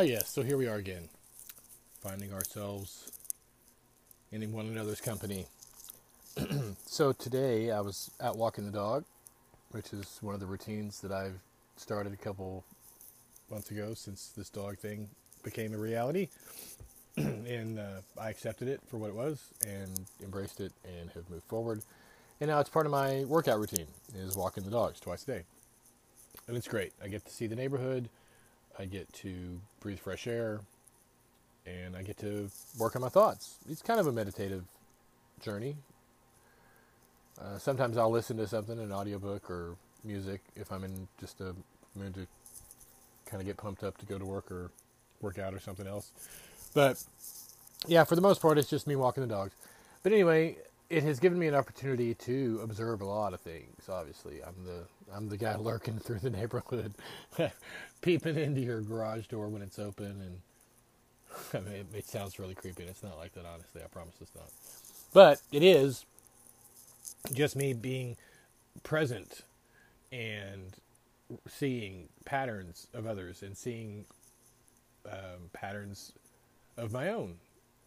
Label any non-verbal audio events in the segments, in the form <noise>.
Ah, yes, so here we are again, finding ourselves in one another's company. <clears throat> so today I was out walking the dog, which is one of the routines that I've started a couple months ago since this dog thing became a reality. <clears throat> and uh, I accepted it for what it was and embraced it and have moved forward. And now it's part of my workout routine is walking the dogs twice a day. And it's great. I get to see the neighborhood. I get to breathe fresh air and I get to work on my thoughts. It's kind of a meditative journey. Uh, sometimes I'll listen to something, an audiobook or music, if I'm in just a mood to kind of get pumped up to go to work or work out or something else. But yeah, for the most part, it's just me walking the dogs. But anyway, it has given me an opportunity to observe a lot of things. Obviously, I'm the I'm the guy lurking <laughs> through the neighborhood, <laughs> peeping into your garage door when it's open, and <laughs> I mean, it, it sounds really creepy. And it's not like that, honestly. I promise it's not. But it is just me being present and seeing patterns of others and seeing um, patterns of my own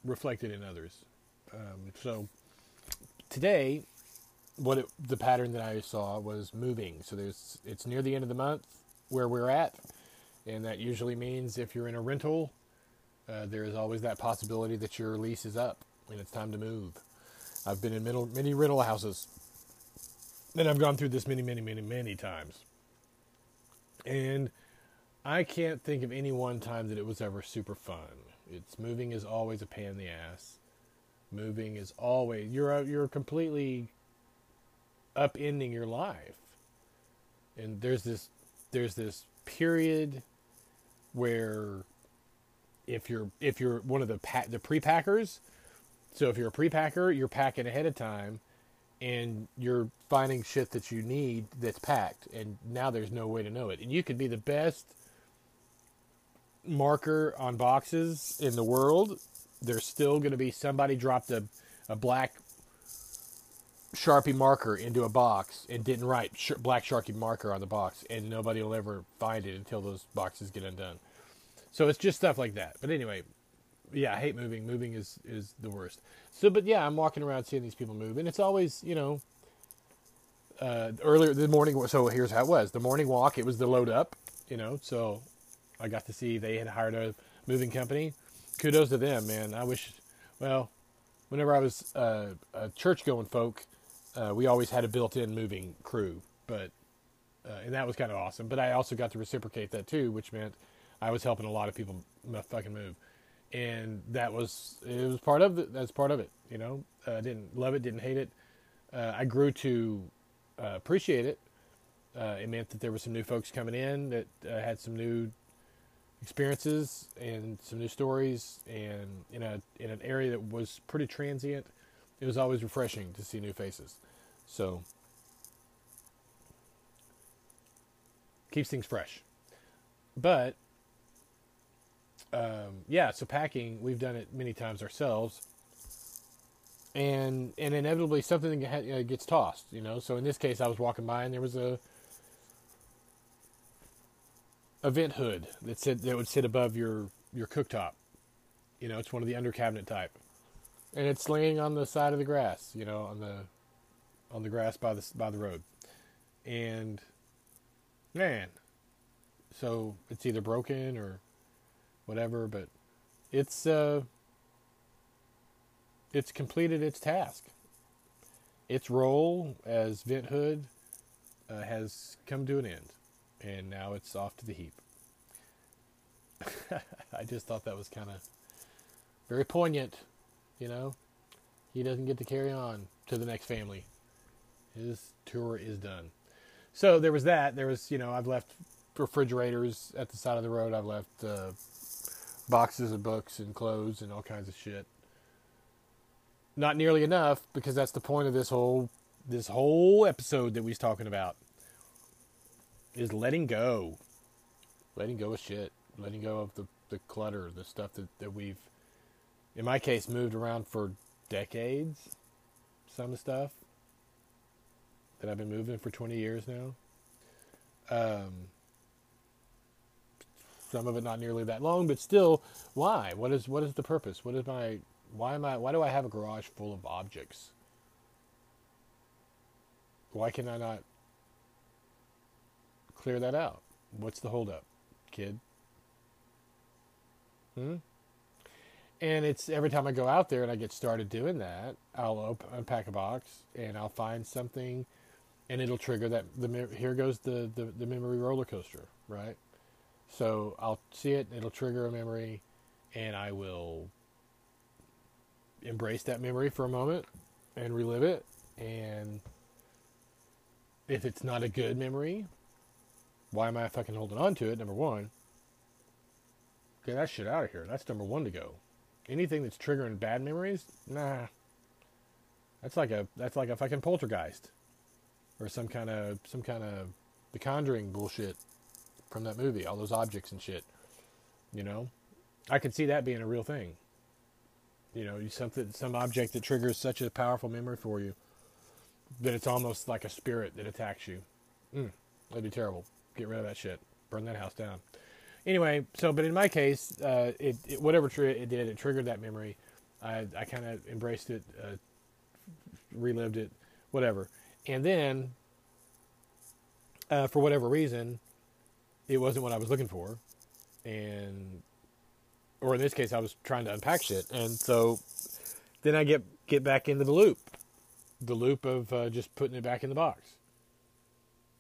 reflected in others. Um, so today, what it, the pattern that I saw was moving. So there's it's near the end of the month where we're at, and that usually means if you're in a rental, uh, there is always that possibility that your lease is up and it's time to move. I've been in many, many rental houses, and I've gone through this many, many, many, many times, and I can't think of any one time that it was ever super fun. It's moving is always a pain in the ass. Moving is always you're you're completely upending your life. And there's this there's this period where if you're if you're one of the pa- the pre-packers, so if you're a pre-packer, you're packing ahead of time and you're finding shit that you need that's packed and now there's no way to know it. And you could be the best marker on boxes in the world, there's still going to be somebody dropped a, a black Sharpie marker into a box and didn't write sh- black Sharpie marker on the box, and nobody will ever find it until those boxes get undone. So it's just stuff like that. But anyway, yeah, I hate moving. Moving is is the worst. So, but yeah, I'm walking around seeing these people move, and it's always you know. Uh, earlier the morning, so here's how it was. The morning walk, it was the load up, you know. So I got to see they had hired a moving company. Kudos to them, man. I wish, well, whenever I was uh, a church going folk, uh, we always had a built in moving crew, but uh, and that was kind of awesome. But I also got to reciprocate that too, which meant I was helping a lot of people fucking move, and that was it was part of it. That's part of it. You know, I didn't love it, didn't hate it. Uh, I grew to uh, appreciate it. Uh, it meant that there were some new folks coming in that had some new experiences and some new stories and in a in an area that was pretty transient it was always refreshing to see new faces. So keeps things fresh. But um, yeah so packing we've done it many times ourselves. And and inevitably something gets tossed you know? So in this case i was walking by and there was a a vent hood that sit that would sit above your your cooktop. You know, it's one of the under cabinet type, and it's laying on the side of the grass. You know, on the on the grass by the by the road, and man, so it's either broken or whatever, but it's uh it's completed its task. Its role as vent hood uh, has come to an end and now it's off to the heap. <laughs> I just thought that was kind of very poignant, you know. He doesn't get to carry on to the next family. His tour is done. So there was that. There was, you know, I've left refrigerators at the side of the road. I've left uh, boxes of books and clothes and all kinds of shit. Not nearly enough because that's the point of this whole this whole episode that we was talking about is letting go. Letting go of shit. Letting go of the, the clutter, the stuff that, that we've, in my case, moved around for decades. Some stuff that I've been moving for 20 years now. Um, some of it not nearly that long, but still, why? What is what is the purpose? What is my why am I why do I have a garage full of objects? Why can I not clear that out? What's the holdup, kid? Hmm? And it's every time I go out there and I get started doing that, I'll open, unpack a box and I'll find something, and it'll trigger that. The here goes the, the the memory roller coaster, right? So I'll see it, it'll trigger a memory, and I will embrace that memory for a moment and relive it. And if it's not a good memory, why am I fucking holding on to it? Number one. Get that shit out of here. That's number one to go. Anything that's triggering bad memories, nah. That's like a that's like a fucking poltergeist, or some kind of some kind of The Conjuring bullshit from that movie. All those objects and shit. You know, I could see that being a real thing. You know, something some object that triggers such a powerful memory for you that it's almost like a spirit that attacks you. Mm, that'd be terrible. Get rid of that shit. Burn that house down. Anyway, so but in my case, uh, it, it, whatever it did, it triggered that memory. I I kind of embraced it, uh, relived it, whatever, and then uh, for whatever reason, it wasn't what I was looking for, and or in this case, I was trying to unpack shit, and so then I get get back into the loop, the loop of uh, just putting it back in the box,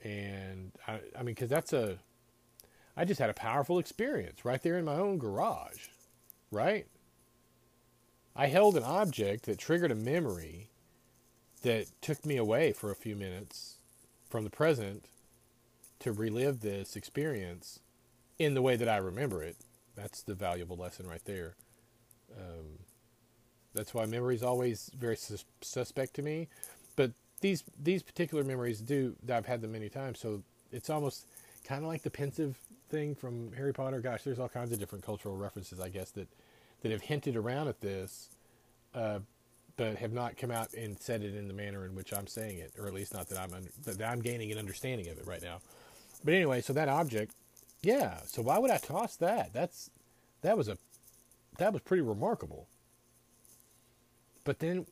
and I, I mean, because that's a, I just had a powerful experience right there in my own garage, right? I held an object that triggered a memory that took me away for a few minutes from the present to relive this experience in the way that I remember it that's the valuable lesson right there. Um, that's why memory is always very sus- suspect to me. But these these particular memories do I've had them many times, so it's almost kind of like the Pensieve thing from Harry Potter. Gosh, there's all kinds of different cultural references, I guess, that that have hinted around at this, uh, but have not come out and said it in the manner in which I'm saying it, or at least not that I'm that I'm gaining an understanding of it right now. But anyway, so that object yeah, so why would I toss that? That's that was a that was pretty remarkable. But then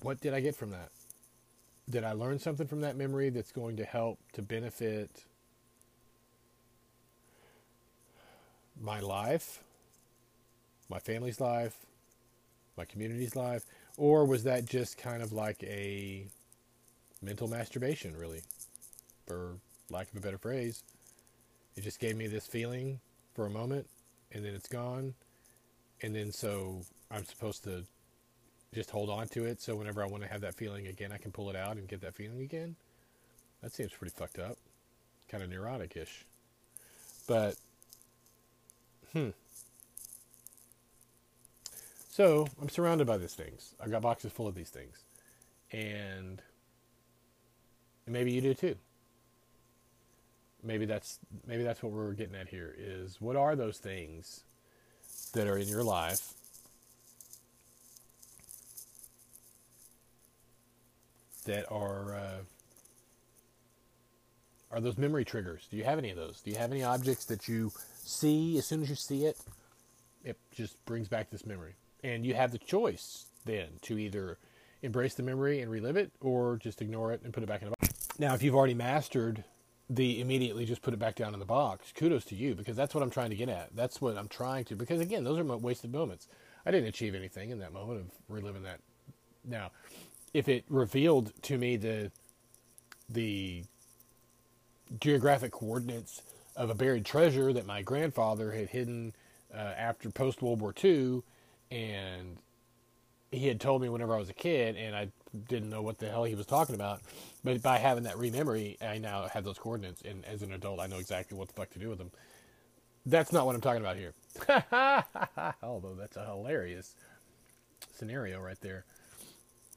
what did I get from that? Did I learn something from that memory that's going to help to benefit my life, my family's life, my community's life, or was that just kind of like a mental masturbation, really? for lack of a better phrase. It just gave me this feeling for a moment, and then it's gone. And then so I'm supposed to just hold on to it. So whenever I want to have that feeling again, I can pull it out and get that feeling again. That seems pretty fucked up, kind of neurotic-ish. But hmm. So I'm surrounded by these things. I've got boxes full of these things, and maybe you do too maybe that's maybe that's what we're getting at here is what are those things that are in your life that are uh, are those memory triggers do you have any of those do you have any objects that you see as soon as you see it it just brings back this memory and you have the choice then to either embrace the memory and relive it or just ignore it and put it back in the box now if you've already mastered the immediately just put it back down in the box. Kudos to you because that's what I'm trying to get at. That's what I'm trying to because again, those are wasted moments. I didn't achieve anything in that moment of reliving that. Now, if it revealed to me the the geographic coordinates of a buried treasure that my grandfather had hidden uh, after post World War II, and he had told me whenever I was a kid, and I didn't know what the hell he was talking about. But by having that rememory, I now have those coordinates, and as an adult, I know exactly what the fuck to do with them. That's not what I'm talking about here. <laughs> Although that's a hilarious scenario right there.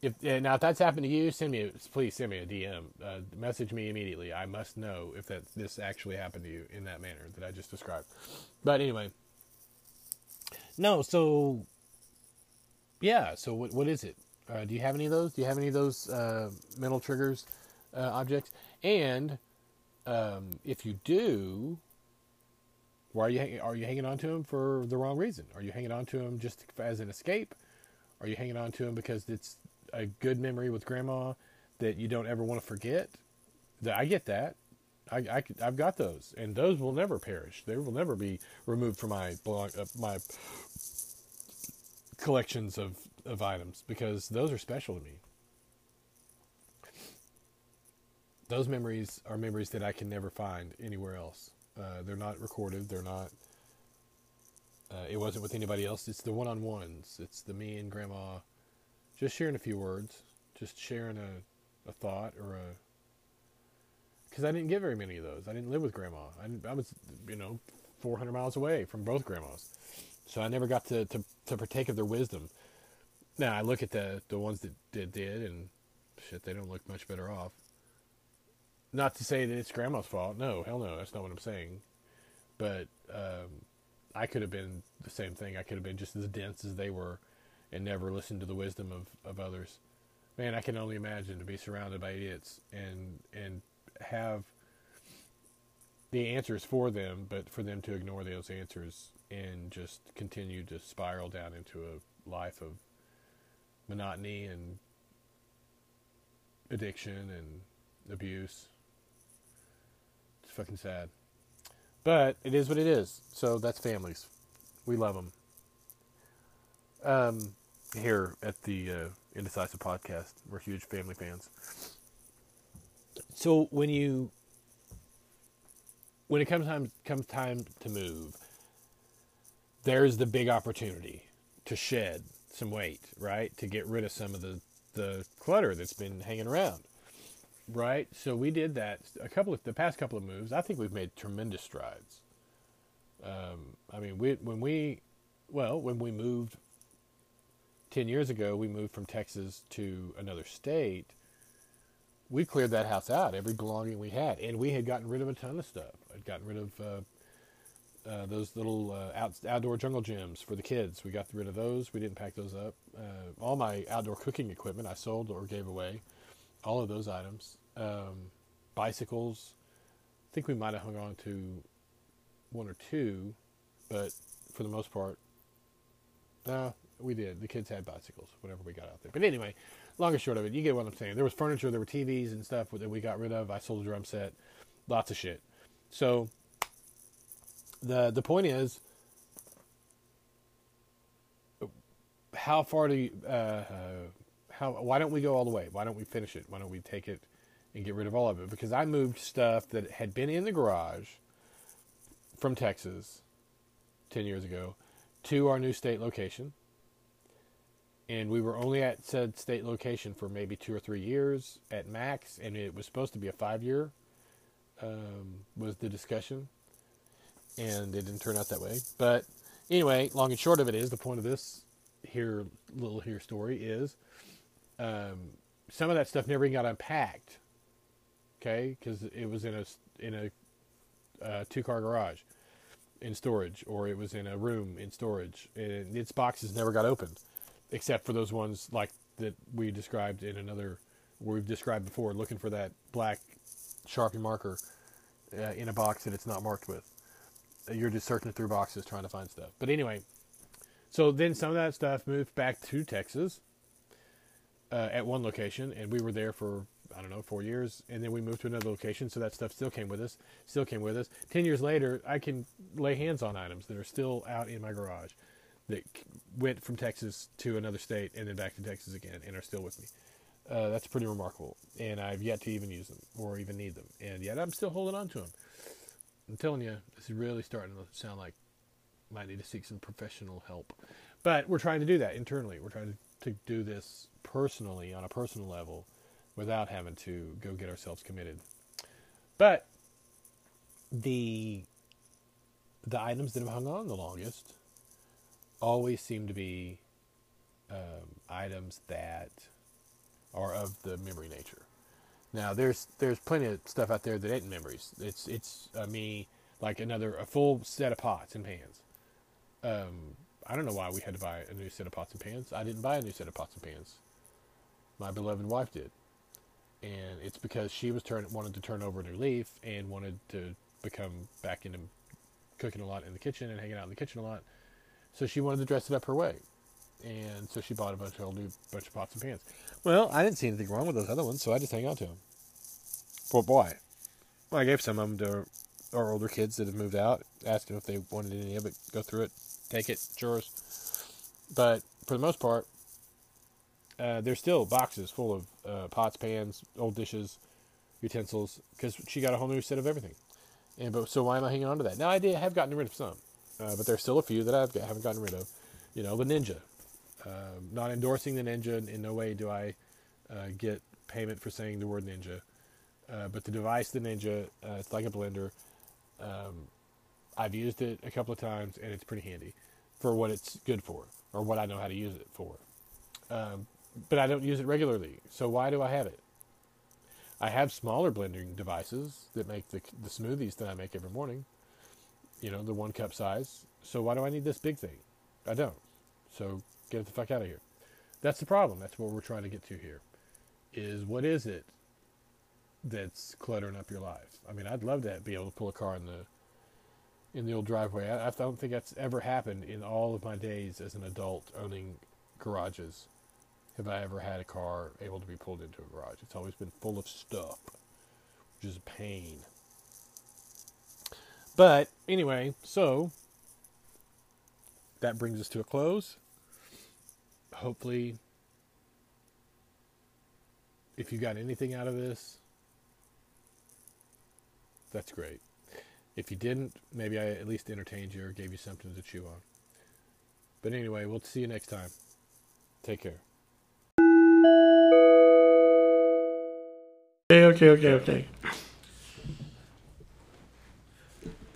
If now if that's happened to you, send me please send me a DM. Uh, message me immediately. I must know if that this actually happened to you in that manner that I just described. But anyway, no. So yeah. So what what is it? Uh, do you have any of those? Do you have any of those uh, mental triggers uh, objects? And um, if you do, why are you are you hanging on to them for the wrong reason? Are you hanging on to them just as an escape? Are you hanging on to them because it's a good memory with grandma that you don't ever want to forget? That I get that. I, I have got those, and those will never perish. They will never be removed from my blog, uh, my collections of, of items because those are special to me. Those memories are memories that I can never find anywhere else. Uh, they're not recorded. They're not. Uh, it wasn't with anybody else. It's the one-on-ones. It's the me and grandma, just sharing a few words, just sharing a, a thought or a. Because I didn't get very many of those. I didn't live with grandma. I, I was, you know, 400 miles away from both grandmas, so I never got to, to, to partake of their wisdom. Now I look at the the ones that did did, and shit, they don't look much better off. Not to say that it's grandma's fault. No, hell no, that's not what I'm saying. But um, I could have been the same thing. I could have been just as dense as they were, and never listen to the wisdom of, of others. Man, I can only imagine to be surrounded by idiots and and have the answers for them, but for them to ignore those answers and just continue to spiral down into a life of monotony and addiction and abuse. It's fucking sad. But it is what it is. So that's families. We love them. Um, here at the uh, Indecisive Podcast, we're huge family fans. So when you when it comes time comes time to move, there's the big opportunity to shed some weight, right? To get rid of some of the the clutter that's been hanging around, right? So we did that a couple of the past couple of moves. I think we've made tremendous strides. Um, I mean, we when we well when we moved ten years ago, we moved from Texas to another state. We cleared that house out, every belonging we had, and we had gotten rid of a ton of stuff. I'd gotten rid of uh, uh, those little uh, out, outdoor jungle gyms for the kids. We got rid of those. We didn't pack those up. Uh, all my outdoor cooking equipment I sold or gave away. All of those items. Um, bicycles. I think we might have hung on to one or two, but for the most part, no, we did. The kids had bicycles, whatever we got out there. But anyway, long and short of it, you get what I'm saying. There was furniture, there were TVs and stuff that we got rid of. I sold a drum set, lots of shit. So the the point is, how far do you, uh, uh, how why don't we go all the way? Why don't we finish it? Why don't we take it and get rid of all of it? Because I moved stuff that had been in the garage from Texas ten years ago to our new state location. And we were only at said state location for maybe two or three years at max, and it was supposed to be a five year um, was the discussion, and it didn't turn out that way. But anyway, long and short of it is the point of this here little here story is um, some of that stuff never even got unpacked. Okay, because it was in a in a uh, two car garage in storage, or it was in a room in storage, and its boxes never got opened, except for those ones like that we described in another we've described before, looking for that black Sharpie marker uh, in a box that it's not marked with. Uh, You're just searching through boxes trying to find stuff. But anyway, so then some of that stuff moved back to Texas uh, at one location, and we were there for I don't know four years, and then we moved to another location. So that stuff still came with us, still came with us. Ten years later, I can lay hands on items that are still out in my garage that went from Texas to another state and then back to Texas again, and are still with me. Uh, that's pretty remarkable, and I've yet to even use them or even need them, and yet I'm still holding on to them. I'm telling you, this is really starting to sound like might need to seek some professional help. But we're trying to do that internally. We're trying to, to do this personally on a personal level without having to go get ourselves committed. But the the items that have hung on the longest always seem to be um, items that are of the memory nature. Now there's there's plenty of stuff out there that ain't memories. It's it's uh, me like another a full set of pots and pans. Um, I don't know why we had to buy a new set of pots and pans. I didn't buy a new set of pots and pans. My beloved wife did. and it's because she was turn wanted to turn over a new leaf and wanted to become back into cooking a lot in the kitchen and hanging out in the kitchen a lot. So she wanted to dress it up her way, and so she bought a bunch of old new bunch of pots and pans. Well, I didn't see anything wrong with those other ones, so I just hang on to them. Well, boy, well, I gave some of them to our older kids that have moved out. Asked them if they wanted any of it. Go through it, take it, it's yours. But for the most part, uh, there's still boxes full of uh, pots, pans, old dishes, utensils, because she got a whole new set of everything. And but so why am I hanging on to that? Now I did have gotten rid of some, uh, but there's still a few that I've, I haven't gotten rid of. You know, the Ninja. Um, not endorsing the Ninja. In no way do I uh, get payment for saying the word Ninja. Uh, but the device, the Ninja, uh, it's like a blender. Um, I've used it a couple of times, and it's pretty handy for what it's good for, or what I know how to use it for. Um, but I don't use it regularly. So why do I have it? I have smaller blending devices that make the, the smoothies that I make every morning. You know, the one cup size. So why do I need this big thing? I don't. So get the fuck out of here. That's the problem. That's what we're trying to get to here. Is what is it that's cluttering up your life? I mean, I'd love to be able to pull a car in the in the old driveway. I, I don't think that's ever happened in all of my days as an adult owning garages have I ever had a car able to be pulled into a garage. It's always been full of stuff, which is a pain. But anyway, so that brings us to a close. Hopefully, if you got anything out of this, that's great. If you didn't, maybe I at least entertained you or gave you something to chew on. But anyway, we'll see you next time. Take care. Okay, okay, okay, okay.